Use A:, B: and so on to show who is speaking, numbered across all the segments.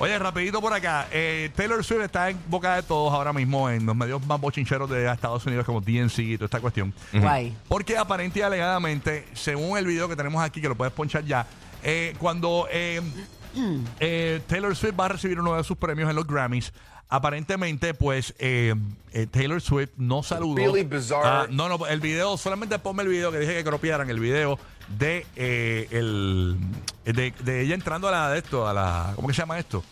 A: Oye, rapidito por acá. Eh, Taylor Swift está en boca de todos ahora mismo en los medios más bochincheros de Estados Unidos como DNC y toda esta cuestión.
B: Guay.
A: Porque aparente y alegadamente, según el video que tenemos aquí, que lo puedes ponchar ya, eh, cuando eh, eh, Taylor Swift va a recibir uno de sus premios en los Grammys, aparentemente, pues eh, eh, Taylor Swift no saludó.
C: Really bizarre.
A: Ah, no, no, el video, solamente ponme el video que dije que copiaran, el video de, eh, el, de, de ella entrando a la de esto, a la, ¿cómo que se llama esto?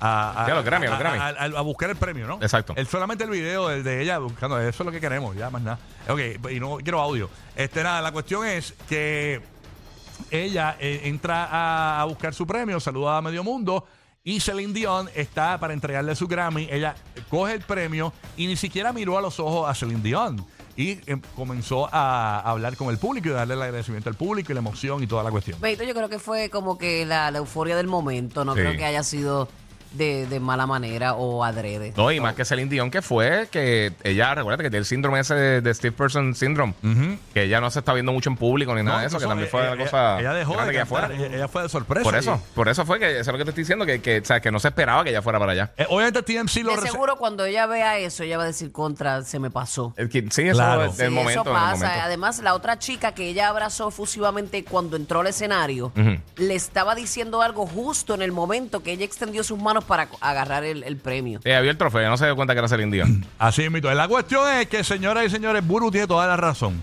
A: A, a-
D: Sí, a los Grammy, a los Grammy.
A: a- buscar el premio, ¿no?
D: Exacto.
A: El, solamente el video de, de ella buscando, eso es lo que queremos, ya más nada. Ok, y no quiero audio. Este, nada, la cuestión es que ella eh, entra a, a buscar su premio, saluda a medio mundo. Y Celine Dion está para entregarle su Grammy. Ella coge el premio y ni siquiera miró a los ojos a Celine Dion. Y eh, comenzó a, hablar con el público y darle el agradecimiento al público y la emoción y toda la cuestión.
B: Beito, yo creo que fue como que la, la euforia del momento. No
D: Sí.
B: creo que haya sido de, de mala manera o adrede.
D: No, y más que Celine Dion, que fue que ella, recuerda que tiene el síndrome ese de, de Steve Person Syndrome, que ella no se está viendo mucho en público ni nada de eso, que también fue
A: eh,
D: una
A: ella-
D: cosa.
A: Ella dejó
D: grande
A: de
D: que ella fuera.
A: ella, ella fue de sorpresa.
D: Por
A: y-
D: eso, por eso fue que, eso es lo que te estoy diciendo, que, que, o sea, que no se esperaba que ella fuera para allá.
A: Eh, obviamente TMC lo
B: De seguro cuando ella vea eso, ella va a decir contra, se me pasó.
D: El que- sí, eso
A: Claro.
D: es
B: Sí,
D: momento.
B: eso
D: el
B: pasa.
D: momento.
B: Además, la otra chica que ella abrazó efusivamente cuando entró al escenario, le estaba diciendo algo justo en el momento que ella extendió sus manos para agarrar el, el premio.
D: Ella vio el trofeo, no se dio cuenta que era Celine Dion.
A: Así es, mito. La cuestión es que, señoras y señores, Buru tiene toda la razón.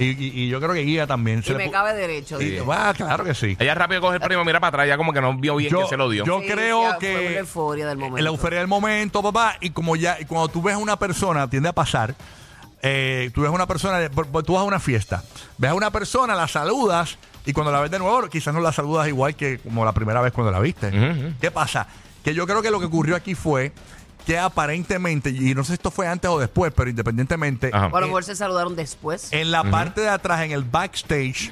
A: Y, y- y yo creo que Guía también.
B: Y me
A: pu-
B: cabe derecho.
A: y-
B: digo.
A: Ah, claro que sí.
D: ella rápido coge el premio, mira para atrás, ya como que no vio bien
A: Yo-
D: que se lo dio.
A: yo-
B: Sí,
A: creo
B: sí, Fue
A: que-
B: una euforia del momento.
A: La euforia del momento, papá. Y como ya, y cuando tú ves a una persona, tiende a pasar. eh, tú ves a una persona, por- por- tú vas a una fiesta, ves a una persona, la saludas y cuando la ves de nuevo, quizás no la saludas igual que como la primera vez cuando la viste. ¿Qué pasa? Que yo creo que lo que ocurrió aquí fue que aparentemente, y no sé si esto fue antes o después, pero independientemente,
D: Ajá.
B: O a lo
A: eh,
B: se saludaron después.
A: en la parte de atrás, en el backstage,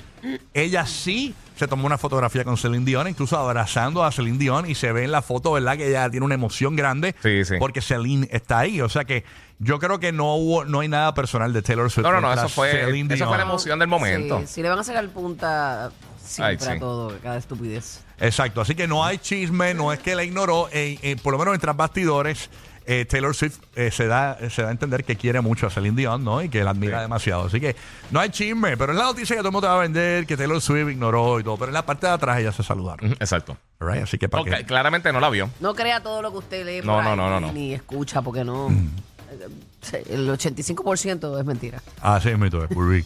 A: ella sí se tomó una fotografía con Celine Dion, incluso abrazando a Celine Dion, y se ve en la foto, ¿verdad? Que ella tiene una emoción grande
D: Sí, sí.
A: porque Celine está ahí. O sea que yo creo que no hubo, no hay nada personal de Taylor Swift.
D: No, no, no,
A: contra
D: eso fue,
A: Celine
D: eso fue la emoción del momento.
B: Sí, sí, le van a sacar punta siempre
D: Ay, sí.
B: a todo, cada estupidez.
A: Exacto, así que no hay chisme, no es que la ignoró, eh, eh, por lo menos entre bastidores. eh, Taylor Swift eh, se, da, se da a entender que quiere mucho a Celine Dion, ¿no? Y que la admira
D: Sí.
A: demasiado. Así que no hay chisme, pero es la noticia que todo el mundo te va a vender, que Taylor Swift ignoró y todo. Pero en la parte de atrás ellas se saludaron.
D: Exacto.
A: Right? Así que para
D: Ok,
A: que-
D: claramente no la vio.
B: No crea todo lo que usted lee
D: No, no, no, no, no.
B: ni escucha, porque no. El 85% es mentira.
A: Así es, mi Burry.